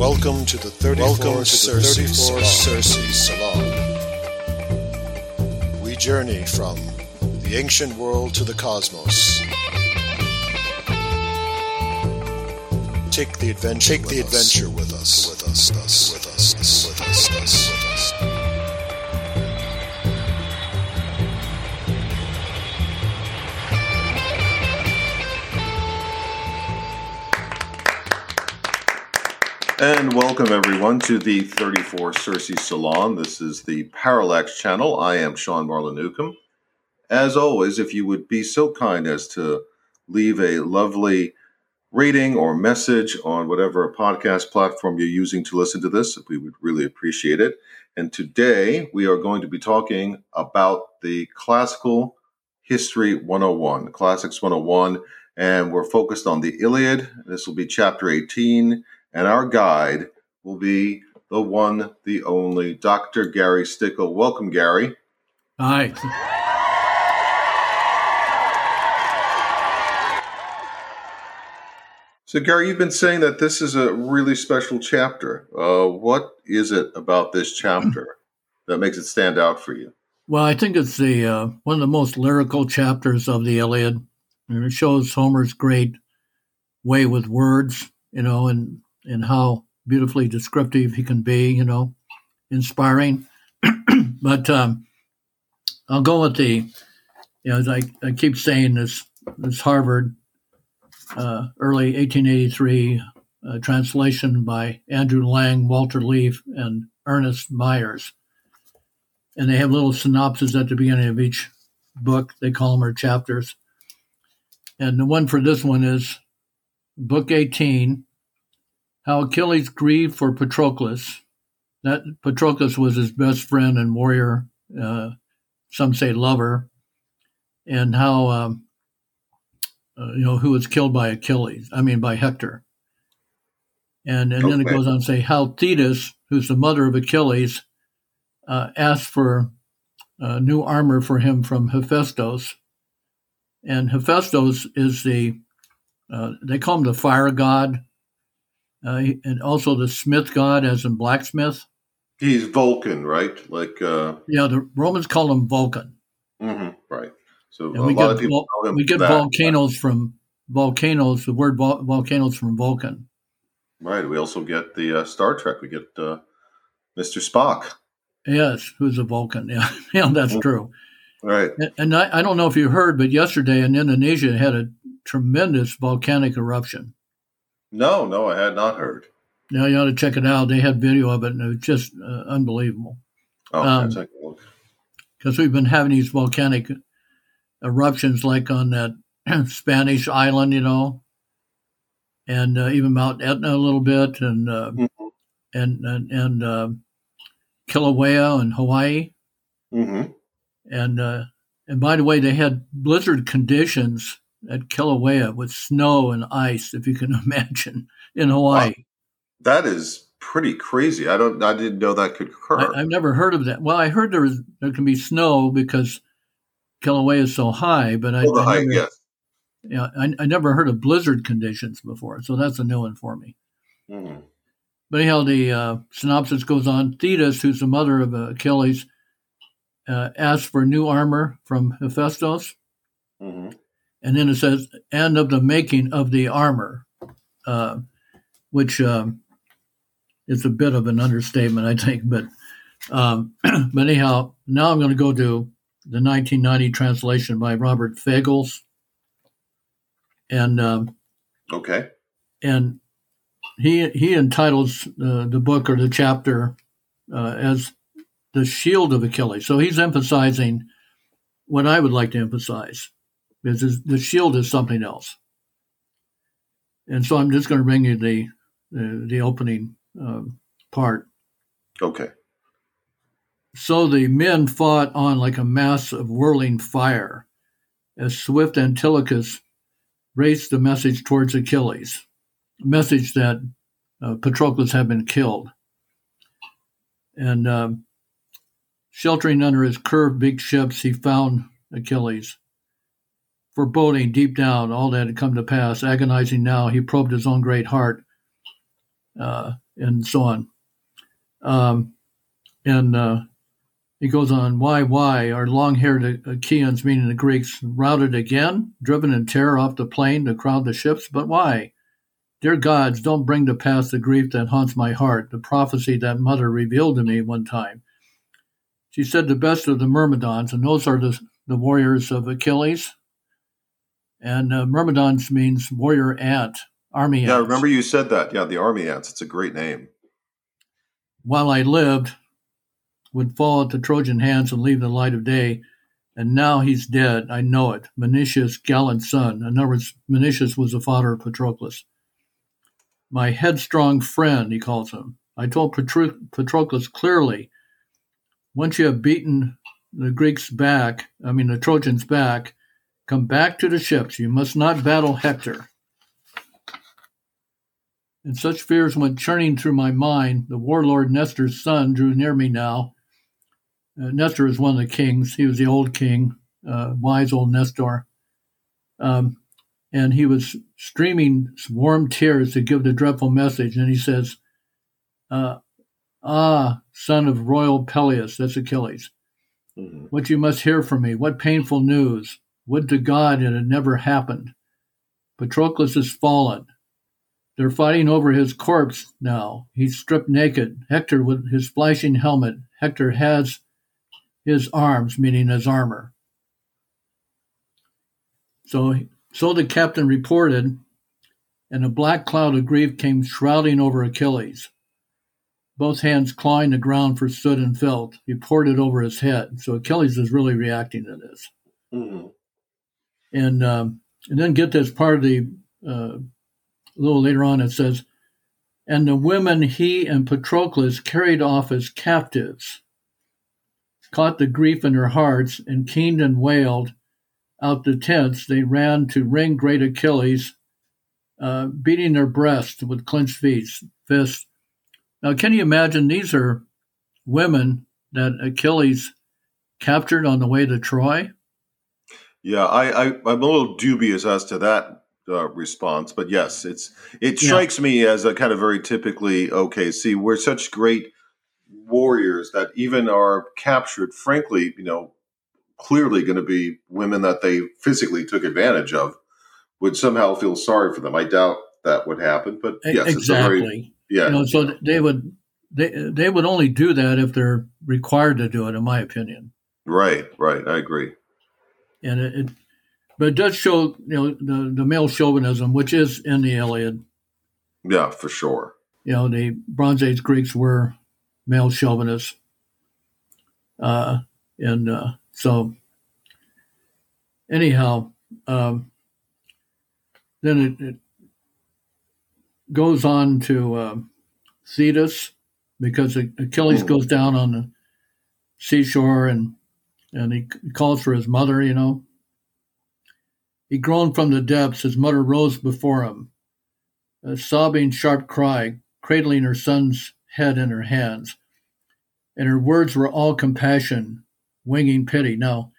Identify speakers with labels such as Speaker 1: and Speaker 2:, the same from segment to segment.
Speaker 1: Welcome to the 34 Welcome to Circe, the 34 Circe Salon. We journey from the ancient world to the cosmos. Take the adventure. Take the adventure with us. With us. Us. With us. With us. With us.
Speaker 2: And welcome everyone to the 34 Circe Salon. This is the Parallax channel. I am Sean Marlin Newcomb. As always, if you would be so kind as to leave a lovely rating or message on whatever podcast platform you're using to listen to this, we would really appreciate it. And today we are going to be talking about the Classical History 101, Classics 101, and we're focused on the Iliad. This will be chapter 18 and our guide will be the one, the only Dr. Gary Stickle. Welcome, Gary.
Speaker 3: Hi.
Speaker 2: So, Gary, you've been saying that this is a really special chapter. Uh, what is it about this chapter that makes it stand out for you?
Speaker 3: Well, I think it's the uh, one of the most lyrical chapters of the Iliad, and it shows Homer's great way with words, you know, and and how beautifully descriptive he can be, you know, inspiring. but um, I'll go with the, you know, I, I keep saying this, this Harvard uh, early 1883 uh, translation by Andrew Lang, Walter Leaf, and Ernest Myers. And they have little synopses at the beginning of each book. They call them our chapters. And the one for this one is Book 18 how Achilles grieved for Patroclus. That Patroclus was his best friend and warrior, uh, some say lover, and how um, uh, you know who was killed by Achilles. I mean by Hector. And and okay. then it goes on to say how Thetis, who's the mother of Achilles, uh, asked for uh, new armor for him from Hephaestus. And Hephaestus is the uh, they call him the fire god uh, and also the smith god, as in blacksmith.
Speaker 2: He's Vulcan, right? Like uh...
Speaker 3: yeah, the Romans call him Vulcan.
Speaker 2: Mm-hmm, right. So
Speaker 3: and we get, we get volcanoes from volcanoes. The word vol- volcanoes from Vulcan.
Speaker 2: Right. We also get the uh, Star Trek. We get uh, Mr. Spock.
Speaker 3: Yes, who's a Vulcan? Yeah, yeah, that's mm-hmm. true.
Speaker 2: Right.
Speaker 3: And, and I, I don't know if you heard, but yesterday in Indonesia had a tremendous volcanic eruption.
Speaker 2: No, no, I had not heard.
Speaker 3: Now you ought to check it out. They had video of it, and it was just uh, unbelievable.
Speaker 2: Oh, um, take a look.
Speaker 3: Because we've been having these volcanic eruptions, like on that Spanish island, you know, and uh, even Mount Etna a little bit, and uh, mm-hmm. and and, and uh, Kilauea in Hawaii,
Speaker 2: mm-hmm.
Speaker 3: and uh, and by the way, they had blizzard conditions at Kilauea with snow and ice, if you can imagine, in Hawaii. Wow.
Speaker 2: That is pretty crazy. I don't. I didn't know that could occur.
Speaker 3: I, have never heard of that. Well, I heard there is there can be snow because Kilauea is so high, but I,
Speaker 2: oh, I
Speaker 3: never,
Speaker 2: yes.
Speaker 3: Yeah, I, I, never heard of blizzard conditions before, so that's a new one for me.
Speaker 2: Mm-hmm.
Speaker 3: But anyhow, the uh, synopsis goes on. Thetis, who's the mother of Achilles, uh, asked for new armor from Hephaestus.
Speaker 2: Mm-hmm
Speaker 3: and then it says, and of the making of the armor, uh, which um, is a bit of an understatement, I think. But um, but anyhow, now I'm going to go to the 1990 translation by Robert Fagles, and um,
Speaker 2: okay,
Speaker 3: and he he entitles uh, the book or the chapter uh, as the shield of Achilles. So he's emphasizing what I would like to emphasize because the shield is something else. And so I'm just going to bring you the the, the opening uh, part.
Speaker 2: Okay.
Speaker 3: So the men fought on like a mass of whirling fire, as swift Antilochus raced the message towards Achilles, a message that uh, Patroclus had been killed. And uh, sheltering under his curved big ships, he found Achilles foreboding deep down all that had come to pass, agonizing now, he probed his own great heart. Uh, and so on. Um, and uh, he goes on, why, why are long haired Achaeans, meaning the Greeks, routed again, driven in terror off the plain to crowd the ships? But why? Dear gods, don't bring to pass the grief that haunts my heart, the prophecy that mother revealed to me one time. She said the best of the Myrmidons, and those are the, the warriors of Achilles. And uh, Myrmidons means warrior ant, army
Speaker 2: Yeah,
Speaker 3: ants.
Speaker 2: remember you said that. Yeah, the army ants. It's a great name.
Speaker 3: While I lived, would fall at the Trojan hands and leave the light of day. And now he's dead. I know it. Menoetius' gallant son. In other words, Menoetius was the father of Patroclus. My headstrong friend, he calls him. I told Patro- Patroclus clearly once you have beaten the Greeks back, I mean the Trojans back, come back to the ships. You must not battle Hector. And such fears went churning through my mind. The warlord Nestor's son drew near me now. Uh, Nestor is one of the kings. He was the old king, uh, wise old Nestor. Um, and he was streaming warm tears to give the dreadful message. And he says, uh, Ah, son of royal Peleus, that's Achilles,
Speaker 2: Mhm.
Speaker 3: what you must hear from me. What painful news. Would to God it had never happened. Patroclus is fallen. They're fighting over his corpse now. He's stripped naked. Hector with his flashing helmet. Hector has his arms, meaning his armor. So, so the captain reported, and a black cloud of grief came shrouding over Achilles. Both hands clawing the ground for soot and felt, He poured it over his head. So Achilles is really reacting to this.
Speaker 2: Mhm.
Speaker 3: And um, and then get this part of the uh, a little later on. It says, and the women he and Patroclus carried off as captives, caught the grief in their hearts, and keened and wailed out the tents. They ran to ring great Achilles, uh, beating their breasts with clenched fists. fists. Now, can you imagine? These are women that Achilles captured on the way to Troy.
Speaker 2: Yeah, I, I I'm a little dubious as to that uh, response, but yes, it's it
Speaker 3: Yeah.
Speaker 2: strikes me as a kind of very typically okay. See, we're such great warriors that even are captured. Frankly, you know, clearly going to be women that they physically took advantage of. Would somehow feel sorry for them. I doubt that would happen, but yes, it's a very
Speaker 3: exactly.
Speaker 2: yeah.
Speaker 3: You know, so they would they they would only do that if they're required to do it, in my opinion.
Speaker 2: Right, right. I agree.
Speaker 3: And it, it but it does show you know the the male chauvinism, which is in the Iliad.
Speaker 2: Yeah, for sure.
Speaker 3: You know, the Bronze Age Greeks were male chauvinists, uh, and uh, so anyhow, um, then it, it goes on to uh, Thetis because Achilles
Speaker 2: Hmm.
Speaker 3: goes down on the seashore and and he calls for his mother. You know, he groaned from the depths. His mother rose before him, a sobbing, sharp cry, cradling her son's head in her hands, and her words were all compassion, winging pity. Now,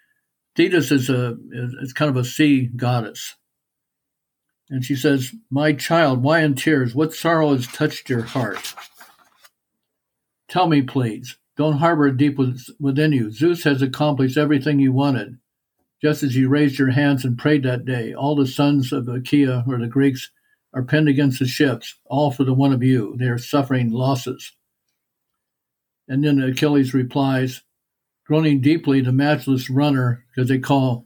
Speaker 3: Thetis is a is kind of a sea goddess. And she says, My child, why in tears? What sorrow has touched your heart? Tell me, please. Don't harbor it deep within you. Zeus has accomplished everything you wanted. Just as you raised your hands and prayed that day, all the sons of Achaea, or the Greeks, are penned against the ships, all for the one of you. They are suffering losses. And then Achilles replies, groaning deeply, the matchless runner, because they call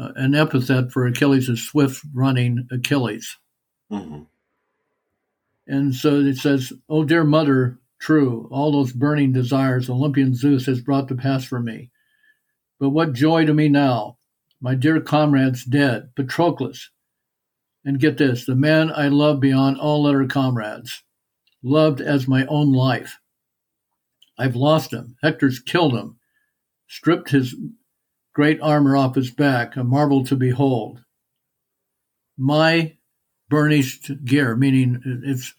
Speaker 3: uh, an epithet for Achilles is swift running Achilles.
Speaker 2: hmm
Speaker 3: And so it says, Oh, dear mother, true, all those burning desires Olympian Zeus has brought to pass for me. But what joy to me now, my dear comrades dead, Patroclus. And get this, the man I love beyond all other comrades, loved as my own life. I've lost him. Hector's killed him, stripped his great armor off his back, a marvel to behold. My burnished gear, meaning it's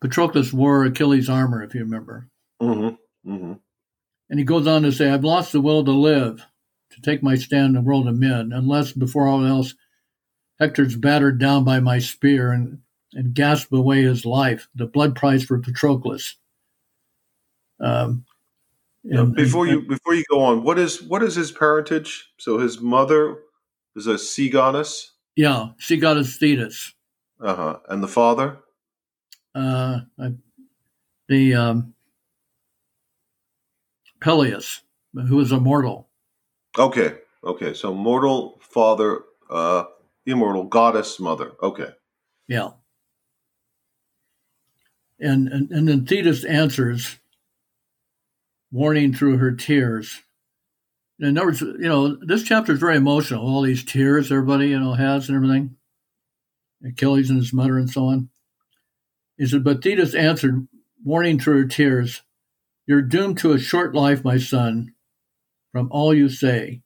Speaker 3: Patroclus wore Achilles' armor, if you remember.
Speaker 2: hmm hmm
Speaker 3: And he goes on to say, I've lost the will to live, to take my stand in the world of men, unless before all else Hector's battered down by my spear and and gasped away his life, the blood price for Patroclus. Um,
Speaker 2: and, before and, you before you go on, what is what is his parentage? So his mother is a sea goddess.
Speaker 3: Yeah, sea goddess Thetis.
Speaker 2: Uh huh. And the father?
Speaker 3: Uh, the um, Peleus, who was a mortal.
Speaker 2: Okay. Okay. So mortal father, uh, immortal goddess mother. Okay.
Speaker 3: Yeah. And, and and then Thetis answers, warning through her tears. In other words, you know, this chapter is very emotional. All these tears everybody, you know, has and everything. Achilles and his mother and so on. He said, but Thetis answered, warning through her tears, You're doomed to a short life, my son, from all you say.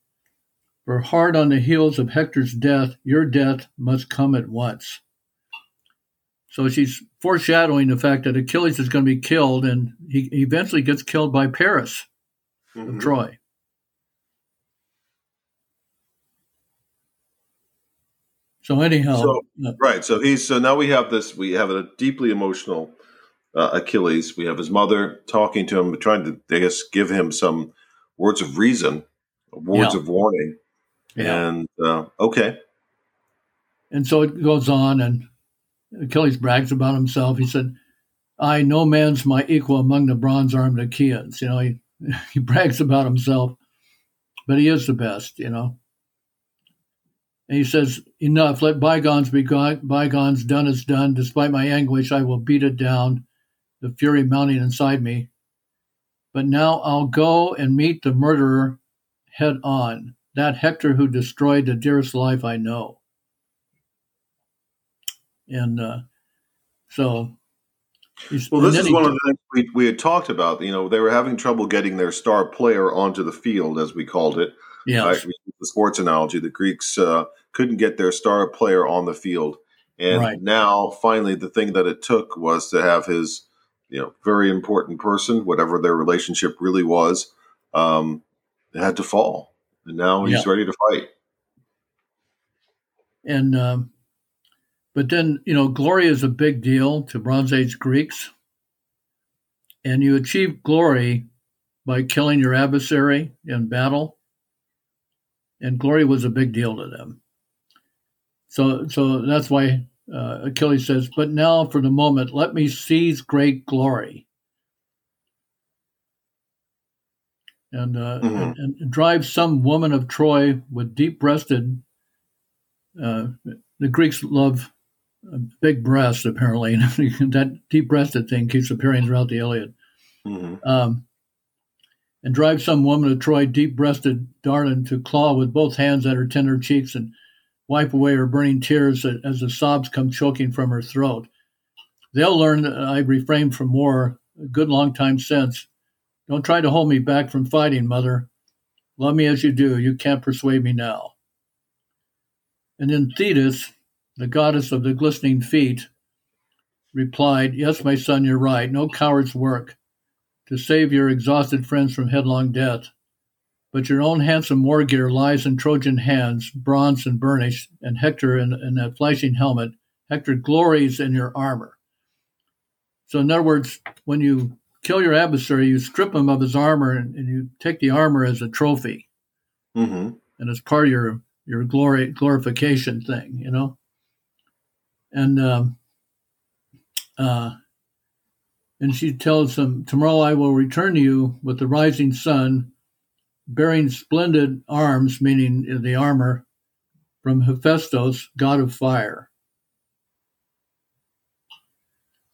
Speaker 3: For hard on the heels of Hector's death, your death must come at once. So she's foreshadowing the fact that Achilles is going to be killed, and he eventually gets killed by Paris mm-hmm. of Troy. So anyhow,
Speaker 2: so, right. So he's so now we have this. We have a deeply emotional uh, Achilles. We have his mother talking to him, trying to, I guess, give him some words of reason, words yeah. of warning. Yeah. And uh, okay.
Speaker 3: And so it goes on, and Achilles brags about himself. He said, I, no man's my equal among the bronze armed Achaeans. You know, he, he brags about himself, but he is the best, you know. And he says, Enough, let bygones be gone bygones, done is done. Despite my anguish, I will beat it down, the fury mounting inside me. But now I'll go and meet the murderer head on, that Hector who destroyed the dearest life I know. And uh, so.
Speaker 2: Well, this is one of the things we, we had talked about. You know, they were having trouble getting their star player onto the field, as we called it.
Speaker 3: Yeah. Right?
Speaker 2: The sports analogy. The Greeks uh, couldn't get their star player on the field. And right. now, finally, the thing that it took was to have his, you know, very important person, whatever their relationship really was, um, had to fall. And now he's yeah. ready to fight.
Speaker 3: And um, but then, you know, glory is a big deal to Bronze Age Greeks. And you achieve glory by killing your adversary in battle. And glory was a big deal to them. So, so that's why uh, Achilles says, But now for the moment, let me seize great glory. And, uh, mm-hmm. and, and, drive some woman of Troy with deep breasted. Uh, the Greeks love big breasts, apparently. that deep breasted thing keeps appearing throughout the Iliad. Mm-hmm. Um, and drive some woman of Troy, deep breasted Dardan, to claw with both hands at her tender cheeks and wipe away her burning tears as the sobs come choking from her throat. They'll learn that I refrained from war a good long time since. Don't try to hold me back from fighting, mother. Love me as you do. You can't persuade me now. And then Thetis, the goddess of the glistening feet, replied, Yes, my son, you're right. No coward's work to save your exhausted friends from headlong death. But your own handsome war gear lies in Trojan hands, bronze and burnished, and Hector in, in that flashing helmet. Hector glories in your armor. So, in other words, when you kill your adversary, you strip him of his armor and, and you take the armor as a trophy. Mm-hmm. And it's part of your, your glory glorification thing, you know? and um, uh, and she tells him, "Tomorrow I will return to you with the rising sun, bearing splendid arms, meaning the armor, from Hephaestus, god of fire."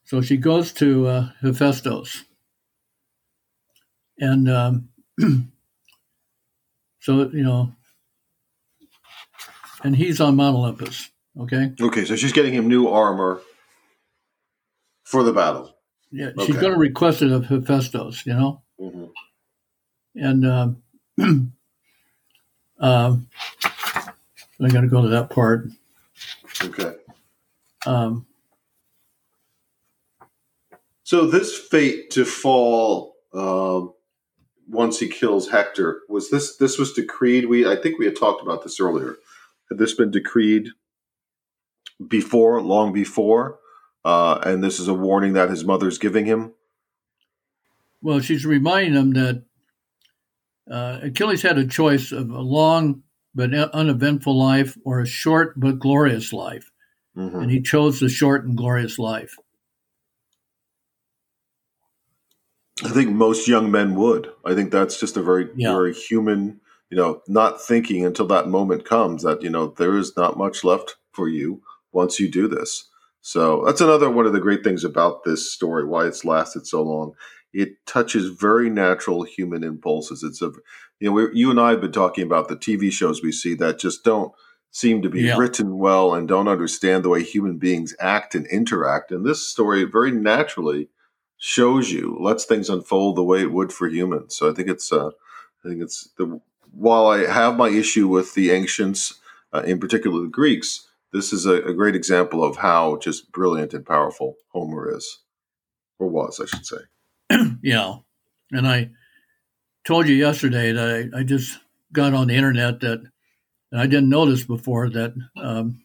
Speaker 3: So she goes to uh, Hephaestus, and um, so you know, and he's on Mount Olympus. Okay.
Speaker 2: Okay, so she's getting him new armor for the battle.
Speaker 3: Yeah, she's going to request it of Hephaestus, you know? Mm-hmm. And um, uh, I got to go to that part.
Speaker 2: Okay. Um, so this fate to fall um, once he kills Hector was this. This was decreed. We I think we had talked about this earlier. Had this been decreed before, long before, uh, and this is a warning that his mother's giving him.
Speaker 3: Well, she's reminding him that uh, Achilles had a choice of a long but uneventful life or a short but glorious life. Mm-hmm. And he chose the short and glorious life.
Speaker 2: I think most young men would. I think that's just a very, yeah. very human, you know, not thinking until that moment comes that, you know, there is not much left for you once you do this. So that's another one of the great things about this story, why it's lasted so long. It touches very natural human impulses. It's a, you know, you and I have been talking about the TV shows we see that just don't seem to be yeah. written well and don't understand the way human beings act and interact. And this story very naturally shows you, lets things unfold the way it would for humans. So I think it's, uh, I think it's the, while I have my issue with the ancients, uh, in particular the Greeks, this is a, a, great example of how just brilliant and powerful Homer is, or was, I should say.
Speaker 3: yeah. And I told you yesterday that I, I, just got on the internet that and I didn't notice before that um,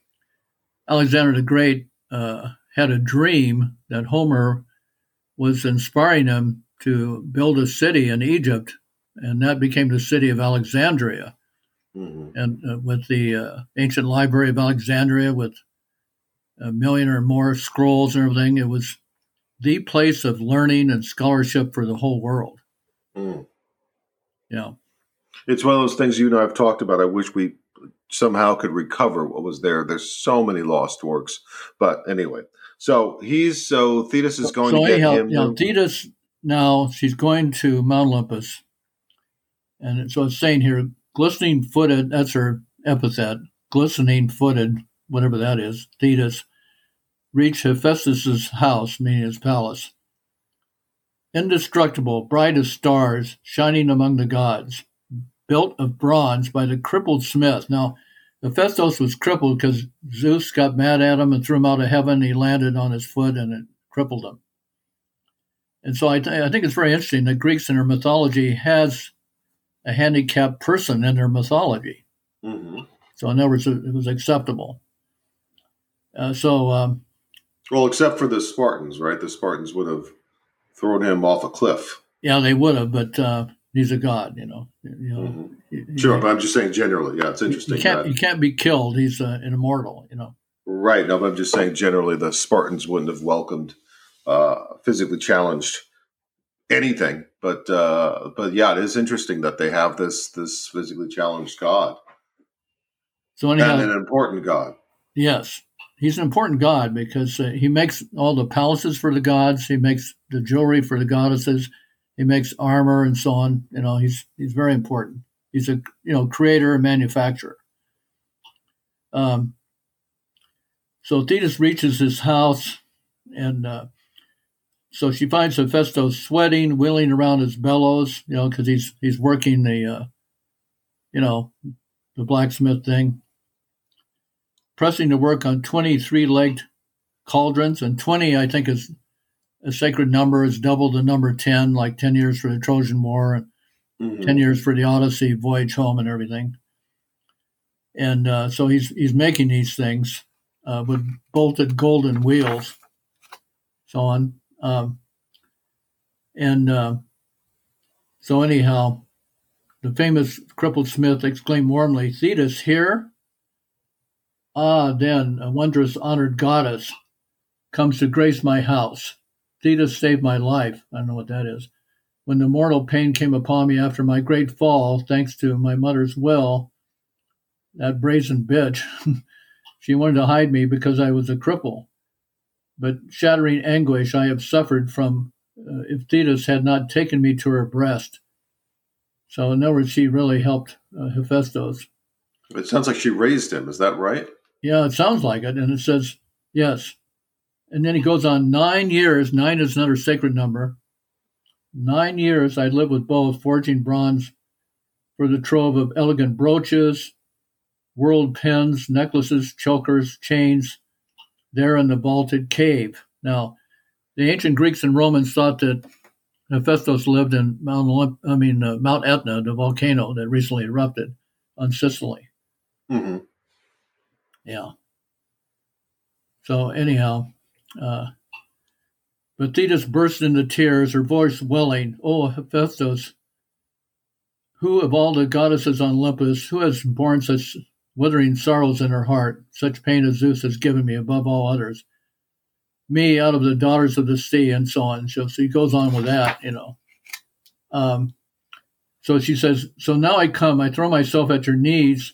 Speaker 3: Alexander the Great uh, had a dream that Homer was inspiring him to build a city in Egypt, and that became the city of Alexandria. Mm-hmm. And uh, with the uh, ancient library of Alexandria, with a million or more scrolls and everything, it was the place of learning and scholarship for the whole world. Mm. Yeah.
Speaker 2: It's one of those things you and I have talked about. I wish we somehow could recover what was there. There's so many lost works. But anyway, so he's so Thetis is going so to get him.
Speaker 3: Know, Thetis now she's going to Mount Olympus, and so it's saying here, glistening footed. That's her epithet. Glistening footed, whatever that is. Thetis reached Hephaestus's house, meaning his palace. Indestructible, bright as stars, shining among the gods, built of bronze by the crippled smith. Now, Hephaestus was crippled because Zeus got mad at him and threw him out of heaven. He landed on his foot and it crippled him. And so I, th- I think it's very interesting that Greeks in their mythology has a handicapped person in their mythology. Mm-hmm. So in other words, it was acceptable. Uh, so, um,
Speaker 2: well, except for the Spartans, right? The Spartans would have thrown him off a cliff.
Speaker 3: Yeah, they would have, but uh, he's a god, you know. You know
Speaker 2: mm-hmm. sure, but I'm just saying generally. Yeah, it's interesting.
Speaker 3: You can't, he can't be killed. He's uh, an immortal, you know.
Speaker 2: Right. No, but I'm just saying generally the Spartans wouldn't have welcomed uh, physically challenged anything. But uh, but yeah, it is interesting that they have this this physically challenged god. So anyhow, and an important god.
Speaker 3: Yes, he's an important god because uh, he makes all the palaces for the gods. He makes the jewelry for the goddesses he makes armor and so on. You know, he's he's very important. He's a you know creator and manufacturer. Um, so Thetis reaches his house, and uh, so she finds Hephaestus sweating, wheeling around his bellows, you know, because he's he's working the, uh, you know, the blacksmith thing, pressing to work on twenty three-legged cauldrons, and twenty I think is a sacred number is double the number 10, like 10 years for the Trojan War, mm-hmm. 10 years for the Odyssey voyage home and everything. And uh, so he's, he's making these things uh, with bolted golden wheels, so on. Um, and uh, so, anyhow, the famous crippled smith exclaimed warmly, Thetis here? Ah, then, a wondrous honored goddess comes to grace my house. Thetis saved my life. I don't know what that is. When the mortal pain came upon me after my great fall, thanks to my mother's will, that brazen bitch, she wanted to hide me because I was a cripple. But shattering anguish I have suffered from uh, if Thetis had not taken me to her breast. So, in other words, she really helped uh, Hephaestus.
Speaker 2: It sounds like she raised him. Is that right?
Speaker 3: Yeah, it sounds like it. And it says, yes, and then he goes on nine years. Nine is another sacred number. Nine years I lived with both, forging bronze for the trove of elegant brooches, world pins, necklaces, chokers, chains, there in the vaulted cave. Now, the ancient Greeks and Romans thought that Hephaestus lived in Mount Olymp- I mean uh, Mount Etna, the volcano that recently erupted on Sicily. Mm-hmm. Yeah. So anyhow, Uh, but Thetis burst into tears, her voice welling. Oh, Hephaestus, who of all the goddesses on Olympus, who has borne such withering sorrows in her heart, such pain as Zeus has given me above all others? Me out of the daughters of the sea, and so on. So, so he goes on with that, you know. Um, so she says, So now I come, I throw myself at your knees.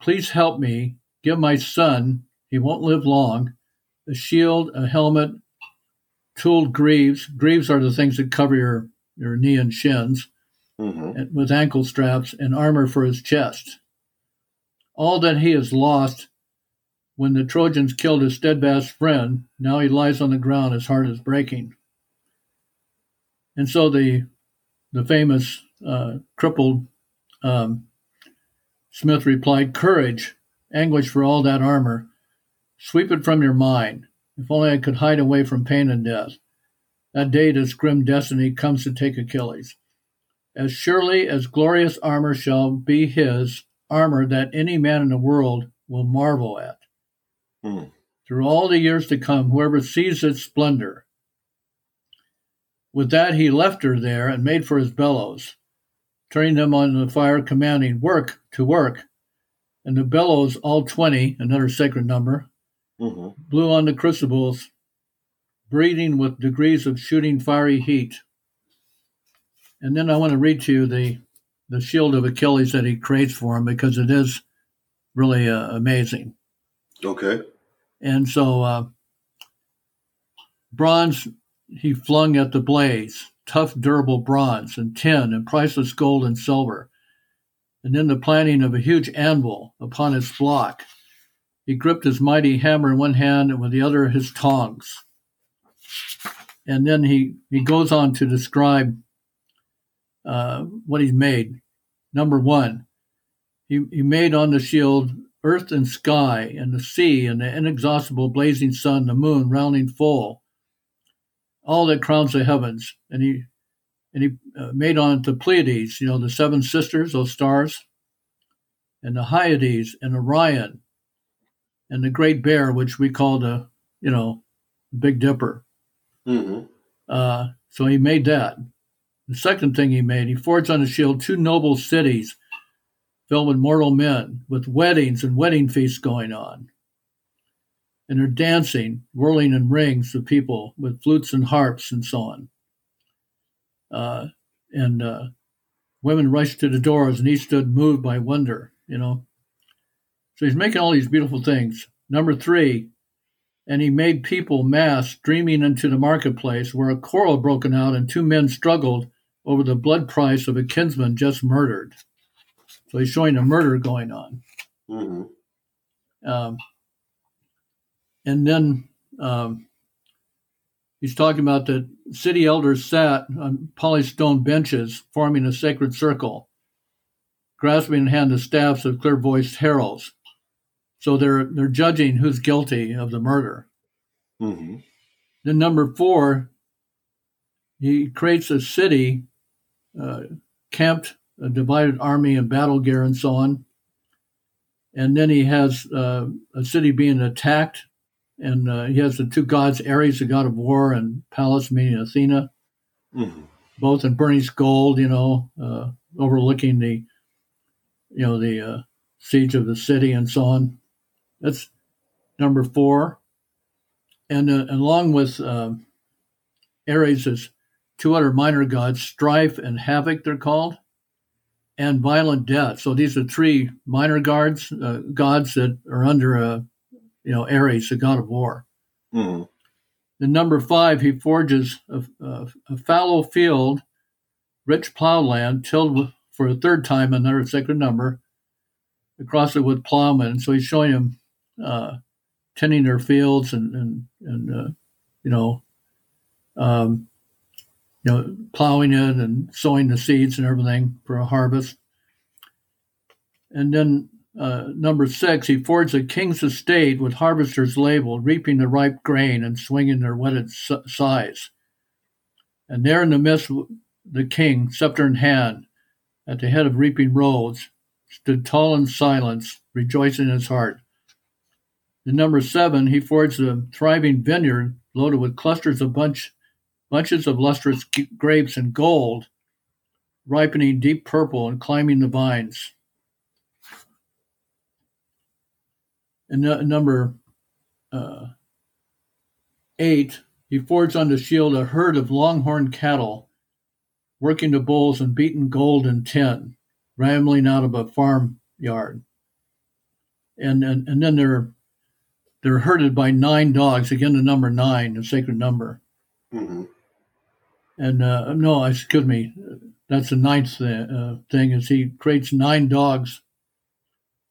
Speaker 3: Please help me. Give my son, he won't live long, a shield, a helmet, tooled greaves. Greaves are the things that cover your, your knee and shins, mm-hmm. with ankle straps and armor for his chest. All that he has lost when the Trojans killed his steadfast friend, now he lies on the ground, his heart is breaking. And so the the famous uh, crippled um, Smith replied, Courage, anguish for all that armor. Sweep it from your mind. If only I could hide away from pain and death. That day this grim destiny comes to take Achilles. As surely as glorious armor shall be his, armor that any man in the world will marvel at. Hmm. Through all the years to come, whoever sees its splendor. With that, he left her there and made for his bellows, turning them on the fire, commanding, Work to work. And the bellows, all 20, another sacred number, mm-hmm. blew on the crucibles, breathing with degrees of shooting fiery heat. And then I want to read to you the, the shield of Achilles that he creates for him because it is really uh, amazing.
Speaker 2: Okay.
Speaker 3: And so uh, bronze he flung at the blaze, tough, durable bronze and tin and priceless gold and silver. And then the planting of a huge anvil upon its block he gripped his mighty hammer in one hand and with the other his tongs. And then he, he goes on to describe uh, what he's made. Number one, he, he made on the shield earth and sky and the sea and the inexhaustible blazing sun, the moon rounding full, all that crowns the heavens. And he and he uh, made on the Pleiades, you know, the seven sisters, those stars, and the Hyades and Orion and the Great Bear, which we call the, you know, Big Dipper. Mm-hmm. Uh, so he made that. The second thing he made, he forged on his shield two noble cities filled with mortal men, with weddings and wedding feasts going on. And they're dancing, whirling in rings of people with flutes and harps and so on. Uh, and uh, women rushed to the doors, and he stood moved by wonder, you know. So he's making all these beautiful things. Number three, and he made people mass streaming into the marketplace where a quarrel broken out and two men struggled over the blood price of a kinsman just murdered. So he's showing a murder going on. Mm-hmm. Um, and then um, he's talking about that city elders sat on polished stone benches, forming a sacred circle, grasping in hand the staffs of clear voiced heralds. So they're they're judging who's guilty of the murder. Mm-hmm. Then number four, he creates a city, camped, a divided army and battle gear and so on. And then he has uh, a city being attacked, and uh, he has the two gods, Ares, the god of war, and Pallas, meaning Athena, mm-hmm. both in burnished gold, you know, uh, overlooking the, you know, the uh, siege of the city and so on. That's number four. And uh, along with uh, Ares is two other minor gods, strife and havoc, they're called, and violent death. So these are three minor gods, uh, gods that are under, a, you know, Ares, the god of war. The number five, he forges a, a, a fallow field, rich plowland, tilled for a third time, another sacred number, across it with plowmen. So he's showing him uh, tending their fields and and and uh, you know, um, you know, plowing it and sowing the seeds and everything for a harvest. And then uh, number six, he forged a king's estate with harvesters labeled, reaping the ripe grain and swinging their whetted size. And there in the midst, the king, scepter in hand, at the head of reaping roads, stood tall in silence, rejoicing in his heart The number seven, he forged a thriving vineyard loaded with clusters of bunch, bunches of lustrous grapes and gold, ripening deep purple and climbing the vines. And number uh, eight, he forged on the shield a herd of longhorn cattle, working the bulls and beaten gold and tin, rambling out of a farmyard. And, and and then they're they're herded by nine dogs. Again, the number nine, the sacred number. Mm-hmm. And uh, no, excuse me, that's the ninth uh, thing. Is he creates nine dogs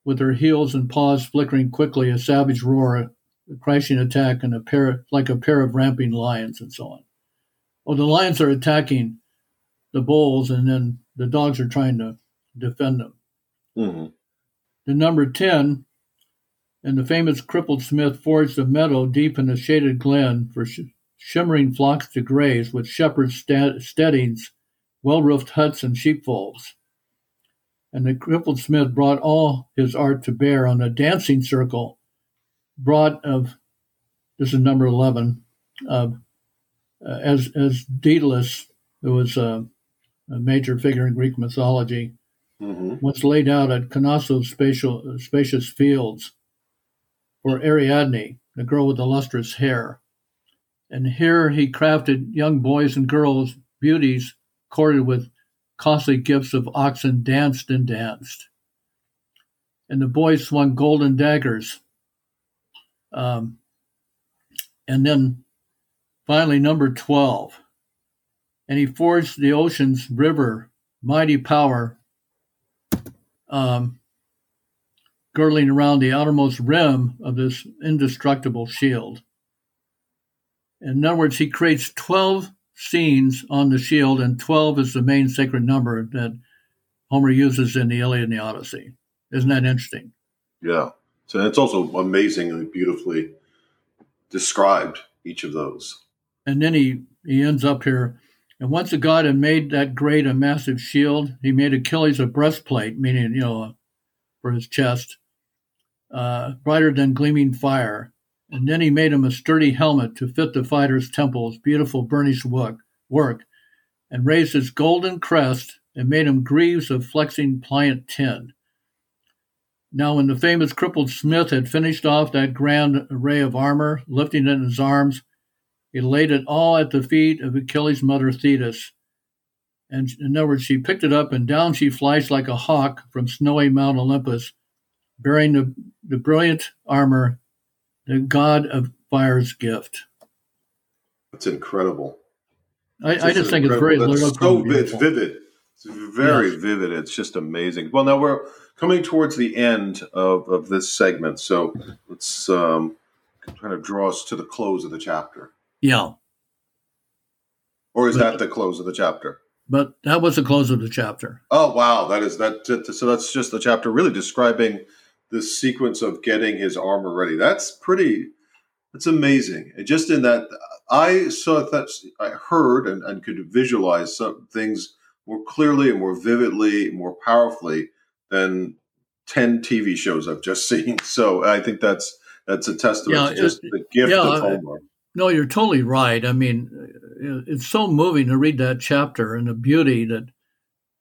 Speaker 3: with their heels and paws flickering quickly, a savage roar, a crashing attack, and a pair like a pair of ramping lions, and so on. Well, the lions are attacking the bulls, and then the dogs are trying to defend them. Mm-hmm. The number ten, and the famous crippled smith forged a meadow deep in a shaded glen for sh- shimmering flocks to graze, with shepherds' steadings, well-roofed huts, and sheepfolds and the crippled smith brought all his art to bear on a dancing circle brought of this is number 11 uh, as as Daedalus, who was a, a, major figure in Greek mythology, mm-hmm. once laid out at Knossos' spatial, spacious fields for Ariadne, the girl with the lustrous hair. And here he crafted young boys and girls, beauties courted with costly gifts of oxen danced and danced. And the boys swung golden daggers. Um, and then finally, number 12. And he forged the ocean's river, mighty power, um, girdling around the outermost rim of this indestructible shield. In other words, he creates 12 scenes on the shield, and 12 is the main sacred number that Homer uses in the Iliad and the Odyssey. Isn't that interesting?
Speaker 2: Yeah. So it's also amazingly beautifully described, each of those.
Speaker 3: And then he, he ends up here. And once the god had made that great and massive shield, he made Achilles a breastplate, meaning, you know, for his chest, uh, brighter than gleaming fire. And then he made him a sturdy helmet to fit the fighter's temples, beautiful burnished work, work, and raised his golden crest and made him greaves of flexing pliant tin. Now, when the famous crippled smith had finished off that grand array of armor, lifting it in his arms, he laid it all at the feet of Achilles' mother Thetis. And in other words, she picked it up and down she flies like a hawk from snowy Mount Olympus, bearing the, the brilliant armor the God of Fire's gift.
Speaker 2: That's incredible.
Speaker 3: I, I just think it's very
Speaker 2: so it's vivid. It's very yes. vivid. It's just amazing. Well, now we're coming towards the end of, of this segment, so let's um, kind of draw us to the close of the chapter.
Speaker 3: Yeah.
Speaker 2: Or is but, that the close of the chapter?
Speaker 3: But that was the close of the chapter.
Speaker 2: Oh wow, that is that. So that's just the chapter, really describing this sequence of getting his armor ready. That's pretty. That's amazing. And just in that, I saw that I heard and, and could visualize some things more clearly and more vividly, more powerfully than ten TV shows I've just seen. So I think that's that's a testament yeah, to just it, the gift yeah, of Homer.
Speaker 3: No, you're totally right. I mean, it's so moving to read that chapter and the beauty that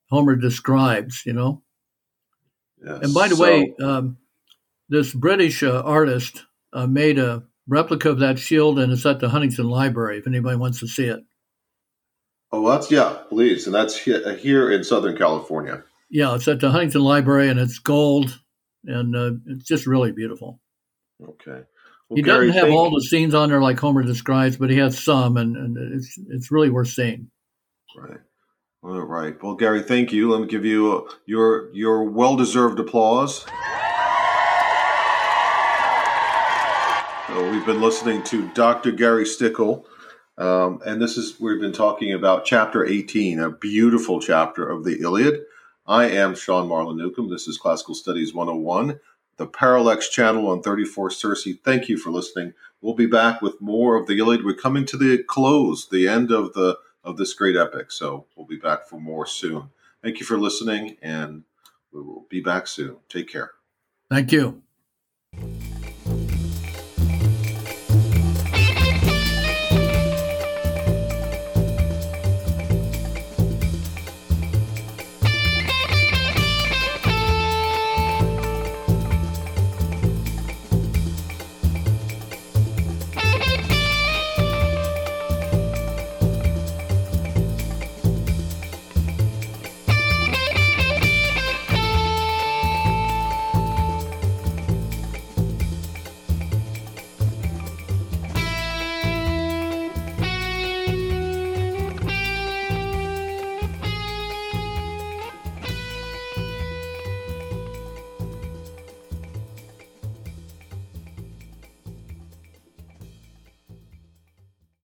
Speaker 3: Homer describes. You know. Yes. And by the so, way, um, this British uh, artist uh, made a replica of that shield, and it's at the Huntington Library. If anybody wants to see it.
Speaker 2: Oh, that's yeah, please, and that's here in Southern California.
Speaker 3: Yeah, it's at the Huntington Library, and it's gold, and uh, it's just really beautiful.
Speaker 2: Okay.
Speaker 3: Well, he Gary, doesn't have all the scenes on there like Homer describes, but he has some, and, and it's it's really worth seeing.
Speaker 2: Right. All right. Well, Gary, thank you. Let me give you uh, your your well deserved applause. We've been listening to Dr. Gary Stickle, um, and this is we've been talking about chapter 18, a beautiful chapter of the Iliad. I am Sean Marlin Newcomb. This is Classical Studies 101, the Parallax channel on 34 Circe. Thank you for listening. We'll be back with more of the Iliad. We're coming to the close, the end of the of this great epic. So we'll be back for more soon. Thank you for listening, and we will be back soon. Take care.
Speaker 3: Thank you.